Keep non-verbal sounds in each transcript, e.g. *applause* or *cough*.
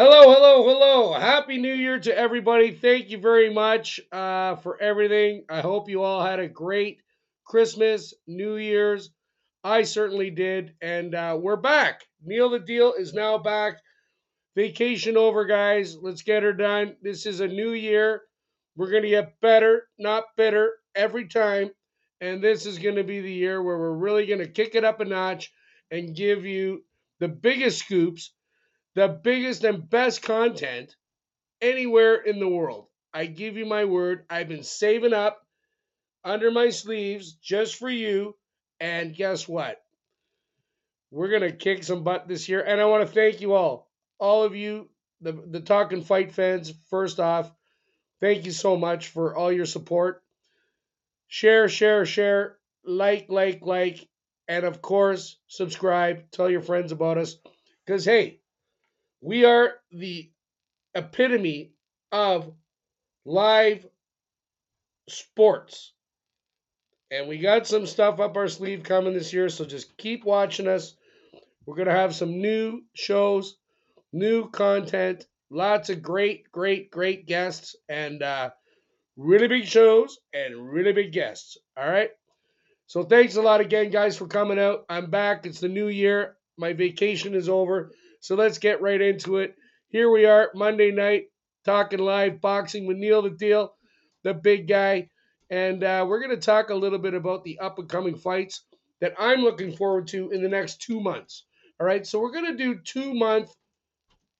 Hello, hello, hello. Happy New Year to everybody. Thank you very much uh, for everything. I hope you all had a great Christmas, New Year's. I certainly did. And uh, we're back. Neil the Deal is now back. Vacation over, guys. Let's get her done. This is a new year. We're going to get better, not bitter, every time. And this is going to be the year where we're really going to kick it up a notch and give you the biggest scoops the biggest and best content anywhere in the world. I give you my word. I've been saving up under my sleeves just for you. And guess what? We're going to kick some butt this year. And I want to thank you all, all of you, the, the Talking Fight fans. First off, thank you so much for all your support. Share, share, share, like, like, like, and of course, subscribe. Tell your friends about us. Because, hey, we are the epitome of live sports. And we got some stuff up our sleeve coming this year, so just keep watching us. We're going to have some new shows, new content, lots of great, great, great guests, and uh, really big shows and really big guests. All right. So thanks a lot again, guys, for coming out. I'm back. It's the new year. My vacation is over. So let's get right into it. Here we are, Monday night, talking live boxing with Neil the Deal, the big guy. And uh, we're going to talk a little bit about the up and coming fights that I'm looking forward to in the next two months. All right, so we're going to do two month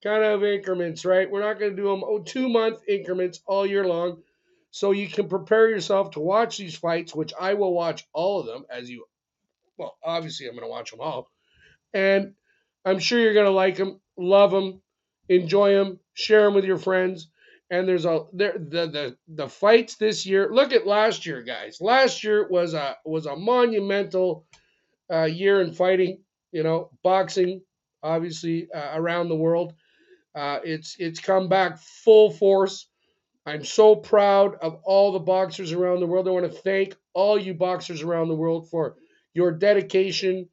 kind of increments, right? We're not going to do them oh, two month increments all year long. So you can prepare yourself to watch these fights, which I will watch all of them as you, well, obviously I'm going to watch them all. And I'm sure you're to like them, love them, enjoy them, share them with your friends. And there's a there the the the fights this year. Look at last year, guys. Last year was a was a monumental uh, year in fighting. You know, boxing, obviously uh, around the world. Uh, it's it's come back full force. I'm so proud of all the boxers around the world. I want to thank all you boxers around the world for your dedication,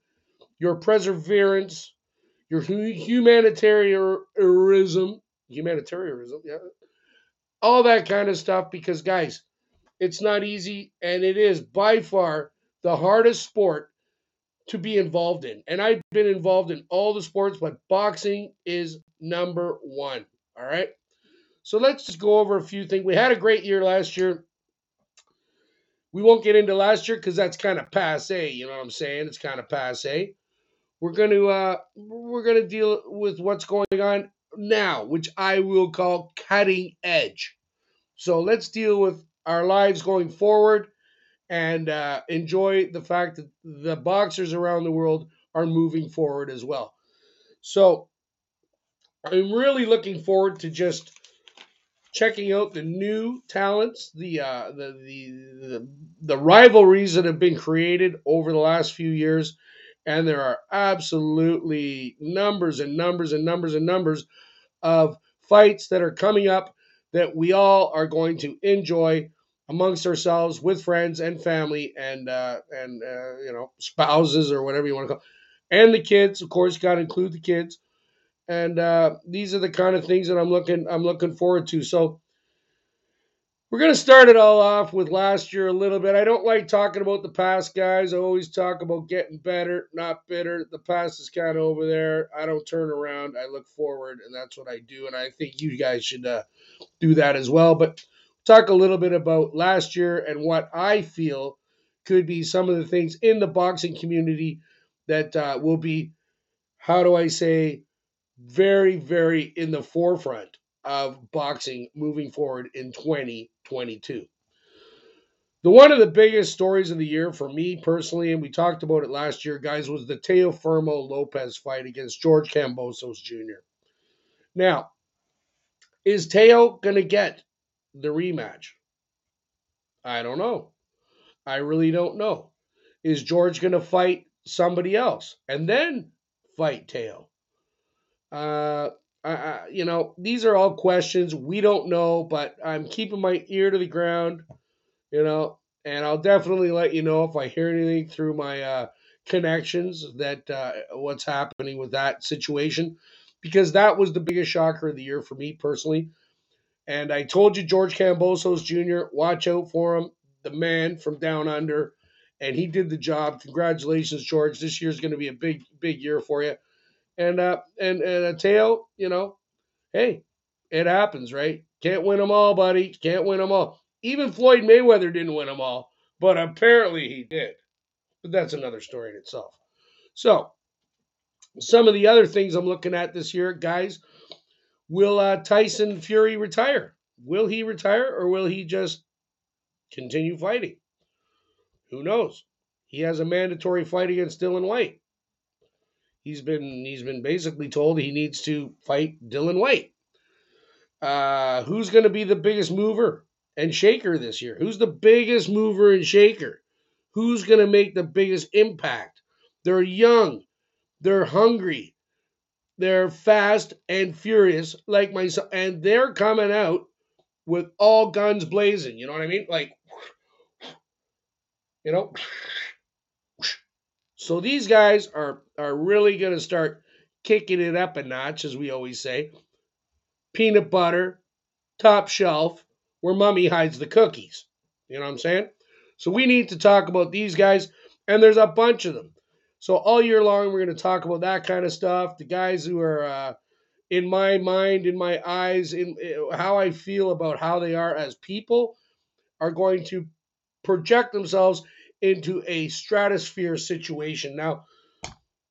your perseverance, your humanitarianism, humanitarianism, yeah, all that kind of stuff. Because guys, it's not easy, and it is by far the hardest sport to be involved in. And I've been involved in all the sports, but boxing is number one. All right. So let's just go over a few things. We had a great year last year. We won't get into last year because that's kind of passe. You know what I'm saying? It's kind of passe. We're going to uh, we're going to deal with what's going on now, which I will call cutting edge. So let's deal with our lives going forward and uh, enjoy the fact that the boxers around the world are moving forward as well. So I'm really looking forward to just checking out the new talents, the uh, the, the the the rivalries that have been created over the last few years, and there are absolutely numbers and numbers and numbers and numbers of fights that are coming up that we all are going to enjoy amongst ourselves with friends and family and uh, and uh, you know spouses or whatever you want to call it. and the kids of course got to include the kids and uh, these are the kind of things that I'm looking I'm looking forward to so we're going to start it all off with last year a little bit. I don't like talking about the past, guys. I always talk about getting better, not bitter. The past is kind of over there. I don't turn around. I look forward, and that's what I do. And I think you guys should uh, do that as well. But talk a little bit about last year and what I feel could be some of the things in the boxing community that uh, will be, how do I say, very, very in the forefront of boxing moving forward in 2022. The one of the biggest stories of the year for me personally, and we talked about it last year, guys, was the Teofimo Lopez fight against George Kambosos Jr. Now, is Teo going to get the rematch? I don't know. I really don't know. Is George going to fight somebody else and then fight Teo? Uh, I, you know, these are all questions we don't know, but I'm keeping my ear to the ground, you know, and I'll definitely let you know if I hear anything through my uh, connections that uh, what's happening with that situation, because that was the biggest shocker of the year for me personally. And I told you, George Kambosos Jr., watch out for him, the man from down under. And he did the job. Congratulations, George. This year's going to be a big, big year for you. And uh, and and a tail, you know, hey, it happens, right? Can't win them all, buddy. Can't win them all. Even Floyd Mayweather didn't win them all, but apparently he did. But that's another story in itself. So, some of the other things I'm looking at this year, guys, will uh, Tyson Fury retire? Will he retire or will he just continue fighting? Who knows? He has a mandatory fight against Dillian Whyte. He's been he's been basically told he needs to fight Dillian Whyte. Uh, who's going to be the biggest mover and shaker this year? Who's the biggest mover and shaker? Who's going to make the biggest impact? They're young, they're hungry, they're fast and furious like myself, and they're coming out with all guns blazing. You know what I mean? Like, you know. So these guys are are really going to start kicking it up a notch, as we always say. Peanut butter, top shelf, where mommy hides the cookies. You know what I'm saying? So we need to talk about these guys, and there's a bunch of them. So all year long, we're going to talk about that kind of stuff. The guys who are, uh, in my mind, in my eyes, in, in how I feel about how they are as people, are going to project themselves into a stratosphere situation. Now,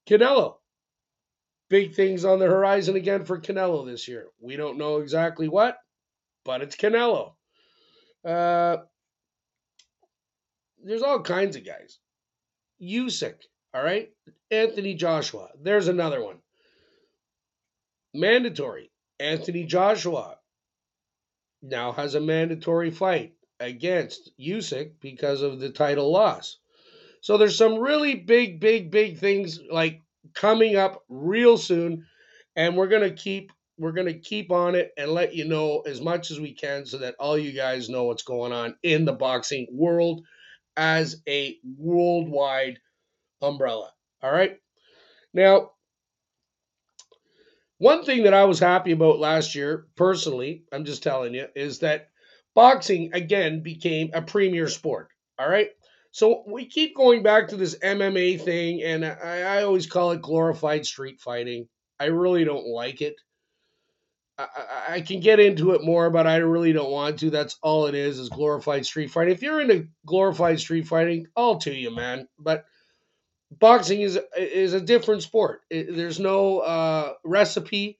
Canelo, big things on the horizon again for Canelo this year. We don't know exactly what, but it's Canelo. Uh, there's all kinds of guys. Usyk, all right? Anthony Joshua, there's another one. Mandatory. Anthony Joshua now has a mandatory fight against Usyk because of the title loss. So there's some really big, big, big things like coming up real soon, and we're gonna keep we're gonna keep on it and let you know as much as we can so that all you guys know what's going on in the boxing world as a worldwide umbrella. All right. Now, one thing that I was happy about last year, personally, I'm just telling you, is that boxing again became a premier sport. All right. So we keep going back to this MMA thing, and I, I always call it glorified street fighting. I really don't like it. I, I, can get into it more, but I really don't want to. That's all it is, is glorified street fighting. If you're into glorified street fighting, all to you, man. But boxing is is a different sport. It, there's no uh, recipe.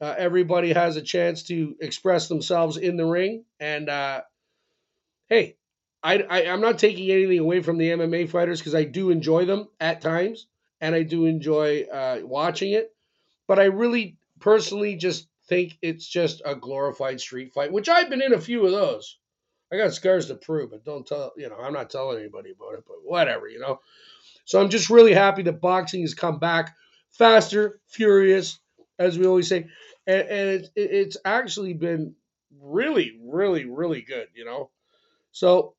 Uh, everybody has a chance to express themselves in the ring, and uh, hey, I, I am not taking anything away from the MMA fighters because I do enjoy them at times, and I do enjoy uh, watching it. But I really personally just think it's just a glorified street fight, which I've been in a few of those. I got scars to prove it. Don't tell, you know, I'm not telling anybody about it, but whatever, you know. So I'm just really happy that boxing has come back faster, furious, as we always say, and, and it, it's actually been really, really, really good, you know. So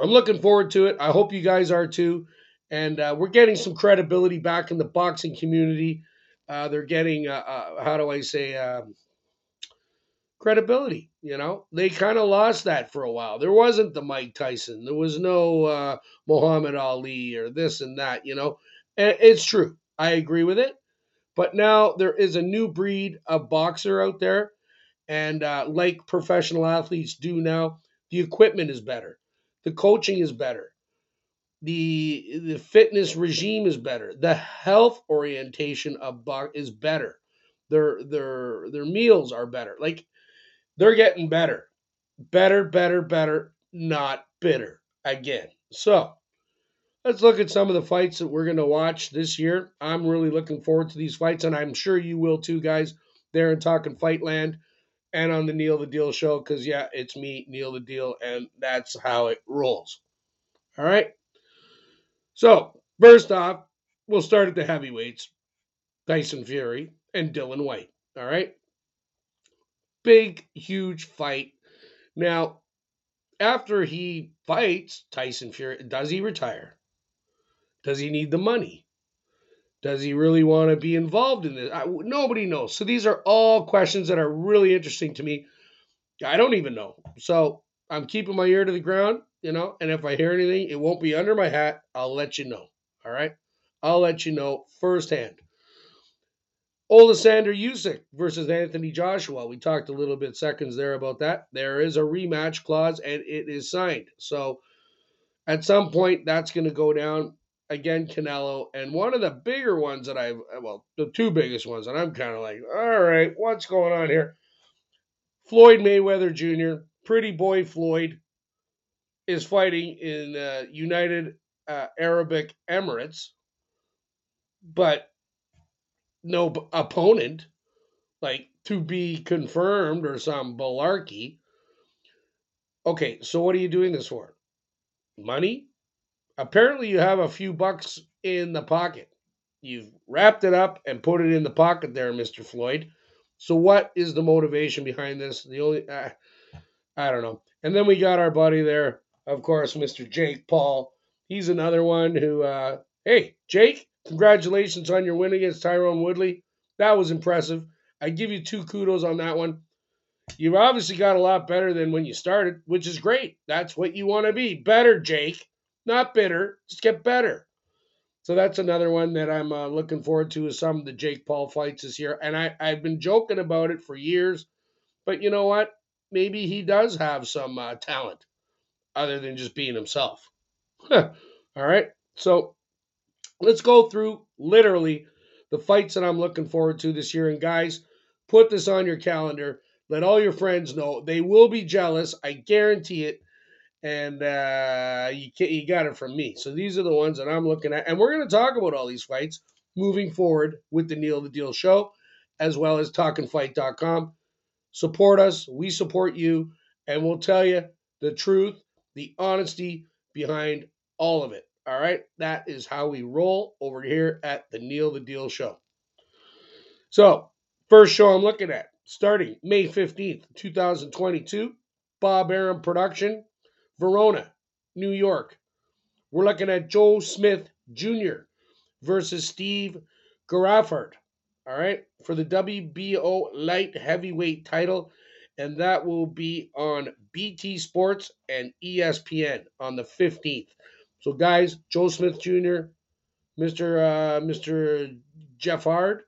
I'm looking forward to it. I hope you guys are too. And uh, we're getting some credibility back in the boxing community. Uh, they're getting, uh, uh how do I say, um, credibility. You know, they kind of lost that for a while. There wasn't the Mike Tyson, there was no uh, Muhammad Ali or this and that. You know, and it's true. I agree with it. But now there is a new breed of boxer out there, and uh, like professional athletes do now, the equipment is better, the coaching is better, the the fitness regime is better, the health orientation of box is better. Their their their meals are better. Like they're getting better. Better, better, better, not bitter again. So let's look at some of the fights that we're going to watch this year. I'm really looking forward to these fights, and I'm sure you will too, guys, there in Talking Fightland and on the Neil the Deal show, because, yeah, it's me, Neil the Deal, and that's how it rolls. All right? So, first off, we'll start at the heavyweights Tyson Fury and Dillian Whyte. All right? big, huge fight. Now, after he fights Tyson Fury, does he retire? Does he need the money? Does he really want to be involved in this? I, nobody knows. So these are all questions that are really interesting to me. I don't even know. So I'm keeping my ear to the ground, you know, and if I hear anything, it won't be under my hat. I'll let you know. All right. I'll let you know firsthand. Oleksandr Usyk versus Anthony Joshua. We talked a little bit seconds there about that. There is a rematch clause and it is signed. So at some point, that's going to go down again. Canelo and one of the bigger ones that I've well, the two biggest ones, and I'm kind of like, all right, what's going on here? Floyd Mayweather Jr., pretty boy Floyd, is fighting in uh, United uh, Arabic Emirates, but no b- opponent, like to be confirmed or some malarkey. Okay, so what are you doing this for? Money? Apparently, you have a few bucks in the pocket. You've wrapped it up and put it in the pocket there, Mr. Floyd. So, what is the motivation behind this? The only, uh, I don't know. And then we got our buddy there, of course, Mr. Jake Paul. He's another one who, uh, hey, Jake, congratulations on your win against Tyron Woodley. That was impressive. I give you two kudos on that one. You've obviously got a lot better than when you started, which is great. That's what you want to be. Better, Jake. Not bitter. Just get better. So that's another one that I'm uh, looking forward to is some of the Jake Paul fights this year. And I, I've been joking about it for years. But you know what? Maybe he does have some uh, talent other than just being himself. *laughs* All right. So let's go through literally the fights that I'm looking forward to this year. And guys, put this on your calendar. Let all your friends know. They will be jealous. I guarantee it. And uh, you, you got it from me. So these are the ones that I'm looking at. And we're going to talk about all these fights moving forward with the Neil the Deal show, as well as talkingfight.com. Support us. We support you. And we'll tell you the truth, the honesty behind all of it. All right. That is how we roll over here at the Neil the Deal show. So, first show I'm looking at starting May 15th, 2022. Bob Arum production, Verona, New York. We're looking at Joe Smith Jr. versus Steve Geffrard. All right, for the WBO light heavyweight title, and that will be on BT Sports and ESPN on the 15th. So, guys, Joe Smith Jr., Mr. Uh, Mr. Geffrard,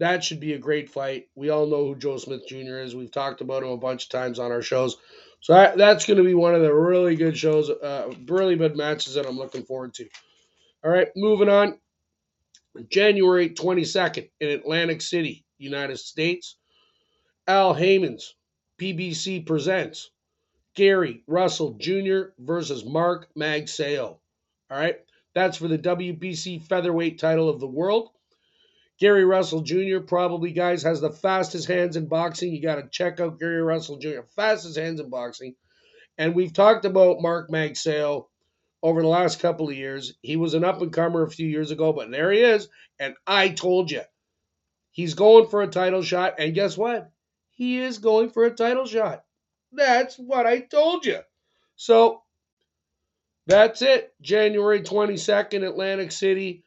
that should be a great fight. We all know who Joe Smith Jr. is. We've talked about him a bunch of times on our shows. So that, that's going to be one of the really good shows, uh, really good matches that I'm looking forward to. All right, moving on. January 22nd in Atlantic City, United States. Al Haymon's PBC presents Gary Russell Jr. versus Mark Magsayo. All right, that's for the WBC featherweight title of the world. Gary Russell Jr. probably, guys, has the fastest hands in boxing. You got to check out Gary Russell Jr. Fastest hands in boxing. And we've talked about Mark Magsayo over the last couple of years. He was an up and comer a few years ago, but there he is. And I told you, he's going for a title shot. And guess what? He is going for a title shot. That's what I told you. So that's it. January 22nd, Atlantic City.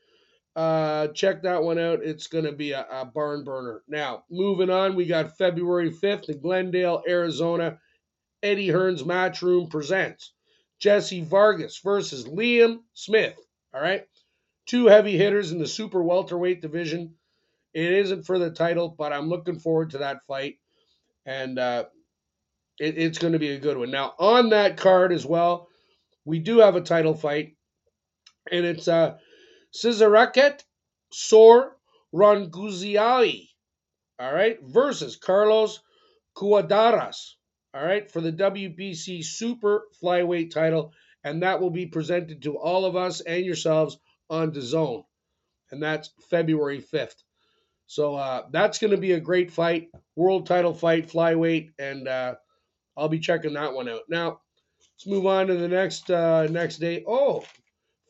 Uh, check that one out. It's going to be a, a, barn burner. Now, moving on, we got February 5th in Glendale, Arizona. Eddie Hearn's Matchroom presents Jesse Vargas versus Liam Smith. All right. Two heavy hitters in the super welterweight division. It isn't for the title, but I'm looking forward to that fight. And uh, it, it's going to be a good one. Now, on that card as well, we do have a title fight. And it's uh, Srisaket Sor Rungvisai, all right, versus Carlos Cuadras, all right, for the WBC Super Flyweight title, and that will be presented to all of us and yourselves on DAZN, and that's February 5th. So uh, that's going to be a great fight, world title fight, flyweight, and uh, I'll be checking that one out. Now, let's move on to the next uh, next day. Oh,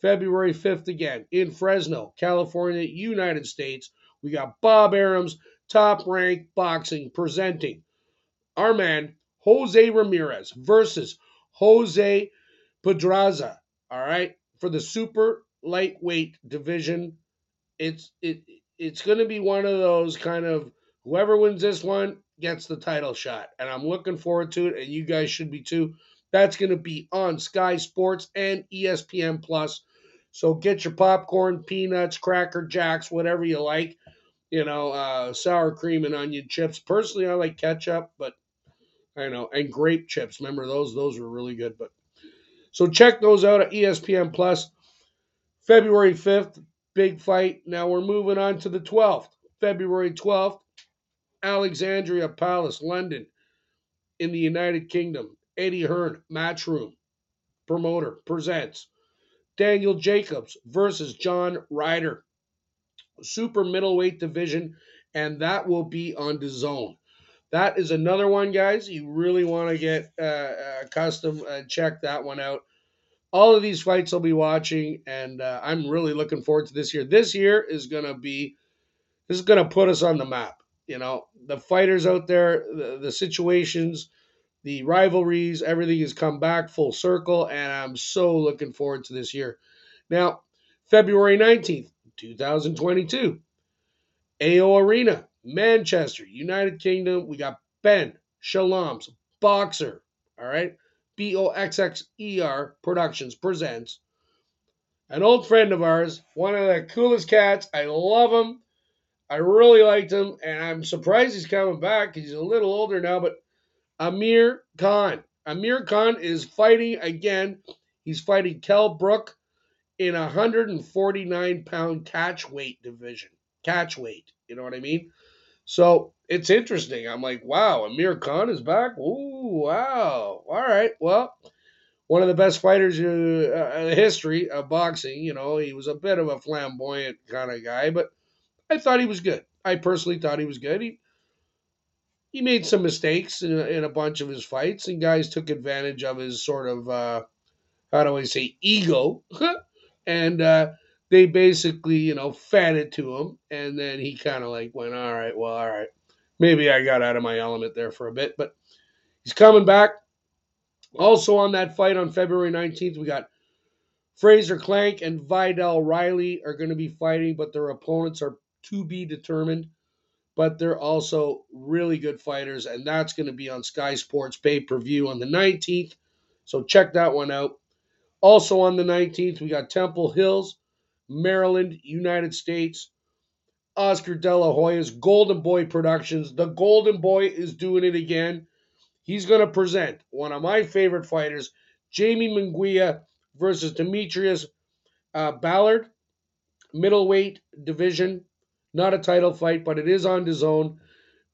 February 5th again in Fresno, California, United States. We got Bob Arum's top ranked boxing presenting our man Jose Ramirez versus Jose Pedraza. All right, for the super lightweight division it's it it's going to be one of those kind of whoever wins this one gets the title shot, and I'm looking forward to it, and you guys should be too. That's going to be on Sky Sports and ESPN Plus. So get your popcorn, peanuts, cracker jacks, whatever you like. You know, uh, sour cream and onion chips. Personally, I like ketchup, but I know, and grape chips. Remember those? Those were really good. But so check those out at ESPN Plus. February 5th, big fight. Now we're moving on to the 12th. February 12th, Alexandria Palace, London, in the United Kingdom. Eddie Hearn, Matchroom, promoter, presents Daniel Jacobs versus John Ryder, super middleweight division, and that will be on DAZN. That is another one, guys. You really want to get uh, accustomed and check that one out. All of these fights I'll be watching, and uh, I'm really looking forward to this year. This year is to be, this is to put us on the map. You know, the fighters out there, the, the situations, the rivalries, everything has come back full circle, and I'm so looking forward to this year. Now, February 19th, 2022, AO Arena, Manchester, United Kingdom. We got Ben Shalom's Boxxer, all right? B O X X E R Productions presents an old friend of ours, one of the coolest cats. I love him. I really liked him, and I'm surprised he's coming back. He's a little older now, but Amir Khan. Amir Khan is fighting again. He's fighting Kel Brook in a 149 pound catch weight division. Catch weight, you know what I mean? So it's interesting. I'm like, wow, Amir Khan is back. Ooh, wow. All right. Well, one of the best fighters uh, in the history of boxing. You know, he was a bit of a flamboyant kind of guy, but I thought he was good. I personally thought he was good. He he made some mistakes in in a bunch of his fights, and guys took advantage of his sort of uh, how do I say ego, *laughs* and uh, they basically you know fed it to him, and then he kind of like went, all right, well, all right, maybe I got out of my element there for a bit, but he's coming back. Also on that fight on February 19th, we got Fraser Clarke and Vidal Riley are going to be fighting, but their opponents are to be determined but they're also really good fighters, and that's going to be on Sky Sports pay per view on the 19th. So check that one out. Also on the 19th, we got Temple Hills, Maryland, United States. Oscar De La Hoya's Golden Boy Productions. The Golden Boy is doing it again. He's going to present one of my favorite fighters, Jamie Munguia versus Demetrius uh, Ballard, middleweight division. Not a title fight, but it is on DAZN.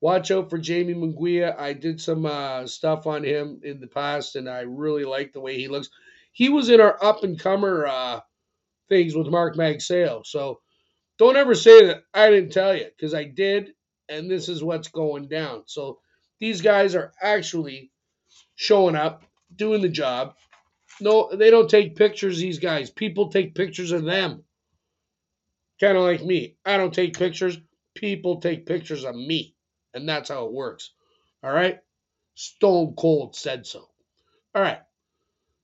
Watch out for Jamie Munguia. I did some uh, stuff on him in the past, and I really like the way he looks. He was in our up and comer uh, things with Mark Magsayo. So don't ever say that I didn't tell you, because I did, and this is what's going down. So these guys are actually showing up, doing the job. No, they don't take pictures, these guys. People take pictures of them. Kind of like me. I don't take pictures. People take pictures of me. And that's how it works. All right? Stone Cold said so. All right.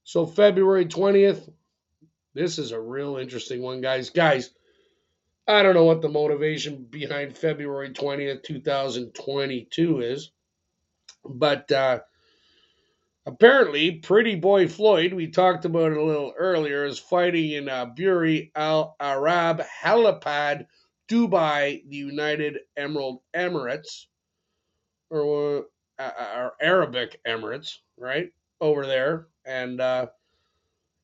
So February 20th. This is a real interesting one, guys. Guys, I don't know what the motivation behind February 20th, 2022 is. But uh, Apparently, Pretty Boy Floyd, we talked about it a little earlier, is fighting in uh, Burj Al Arab Helipad, Dubai, the United Emerald Emirates, or, uh, or Arabic Emirates, right? Over there. And uh,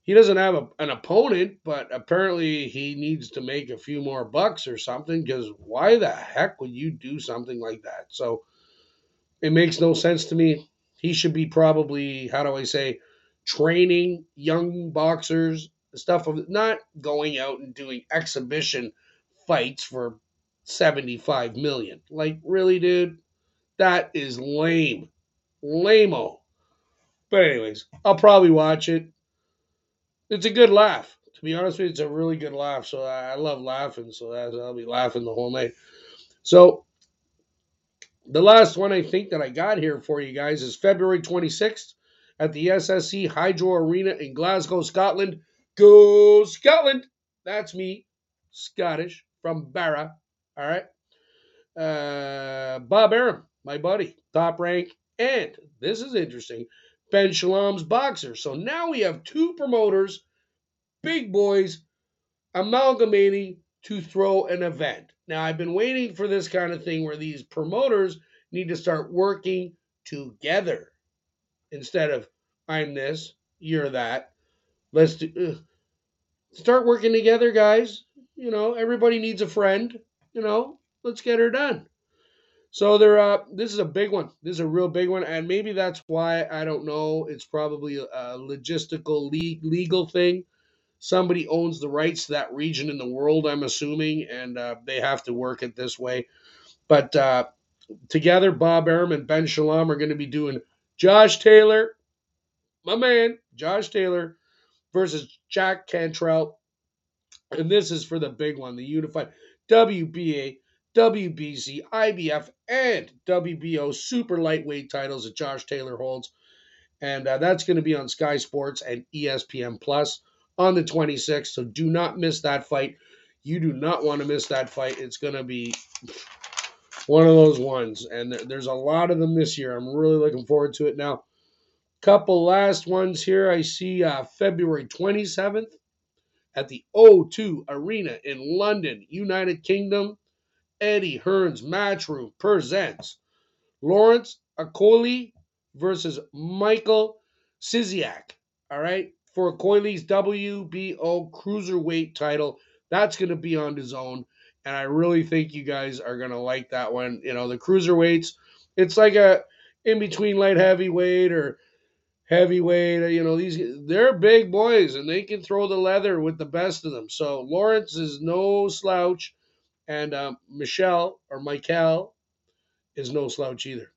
he doesn't have a, an opponent, but apparently he needs to make a few more bucks or something because why the heck would you do something like that? So it makes no sense to me he should be probably, how do I say, training young boxers, stuff of not going out and doing exhibition fights for 75 million. Like, really, dude? That is lame. Lameo. But anyways, I'll probably watch it. It's a good laugh. To be honest with you, it's a really good laugh. So I love laughing. So I'll be laughing the whole night. So the last one I think that I got here for you guys is February 26th at the SSE Hydro Arena in Glasgow, Scotland. Go Scotland! That's me, Scottish from Barra. All right. Uh, Bob Arum, my buddy, top rank. And this is interesting Ben Shalom's Boxxer. So now we have two promoters, big boys, amalgamating to throw an event. Now, I've been waiting for this kind of thing where these promoters need to start working together instead of I'm this, you're that. Let's do, start working together, guys. You know, everybody needs a friend. You know, let's get her done. So they're uh, this is a big one. This is a real big one, and maybe that's why I don't know. It's probably a, a logistical le- legal thing. Somebody owns the rights to that region in the world, I'm assuming, and uh, they have to work it this way. But uh, together, Bob Arum and Ben Shalom are going to be doing Josh Taylor, my man, Josh Taylor versus Jack Catterall. And this is for the big one, the unified WBA, WBC, IBF, and WBO super lightweight titles that Josh Taylor holds. And uh, that's going to be on Sky Sports and ESPN Plus on the 26th. So do not miss that fight. You do not want to miss that fight. It's going to be one of those ones. And there's a lot of them this year. I'm really looking forward to it. Now, couple last ones here. I see uh, February 27th at the O2 Arena in London, United Kingdom. Eddie Hearn's Matchroom presents Lawrence Okolie versus Michael Cieślak. All right for Coiley's WBO cruiserweight title. That's going to be on his own. and I really think you guys are going to like that one. You know, the cruiserweights, it's like a in between light heavyweight or heavyweight. You know, these they're big boys and they can throw the leather with the best of them. So Lawrence is no slouch, and um, Michelle or Michael is no slouch either.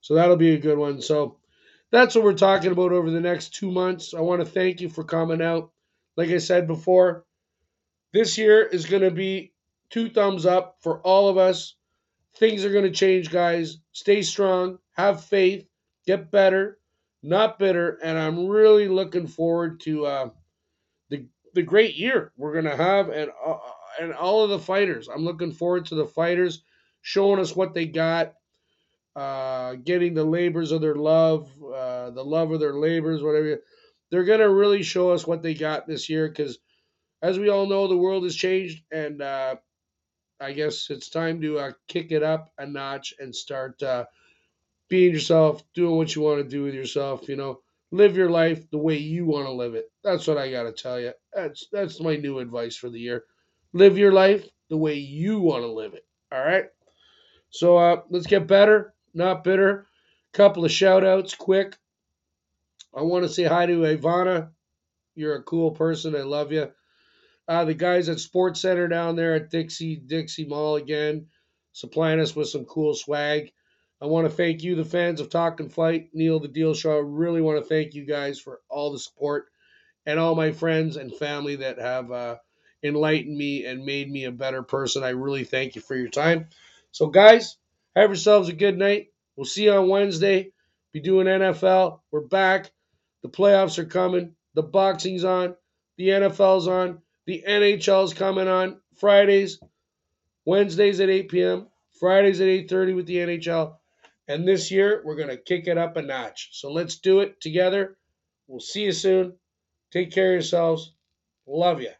So that'll be a good one. So that's what we're talking about over the next two months. I want to thank you for coming out. Like I said before, this year is going to be two thumbs up for all of us. Things are going to change, guys. Stay strong, have faith, get better, not bitter, and I'm really looking forward to uh, the the great year we're going to have and uh, and all of the fighters. I'm looking forward to the fighters showing us what they got uh, getting the labors of their love, uh, the love of their labors, whatever. They're going to really show us what they got this year because, as we all know, the world has changed. And uh, I guess it's time to uh, kick it up a notch and start uh, being yourself, doing what you want to do with yourself. You know, live your life the way you want to live it. That's what I got to tell you. That's, that's my new advice for the year. Live your life the way you want to live it. All right. So let's get better not bitter. Couple of shout outs, quick. I want to say hi to Ivana. You're a cool person. I love you. Uh, the guys at Sports Center down there at Dixie Dixie Mall again, supplying us with some cool swag. I want to thank you, the fans of Talk and Fight, Neil the Deal Show. I really want to thank you guys for all the support and all my friends and family that have uh, enlightened me and made me a better person. I really thank you for your time. So, guys, have yourselves a good night. We'll see you on Wednesday. Be doing NFL. We're back. The playoffs are coming. The boxing's on. The NFL's on. The NHL's coming on Fridays, Wednesdays at 8 p.m., Fridays at 8:30 with the NHL. And this year we're gonna kick it up a notch. So let's do it together. We'll see you soon. Take care of yourselves. Love you.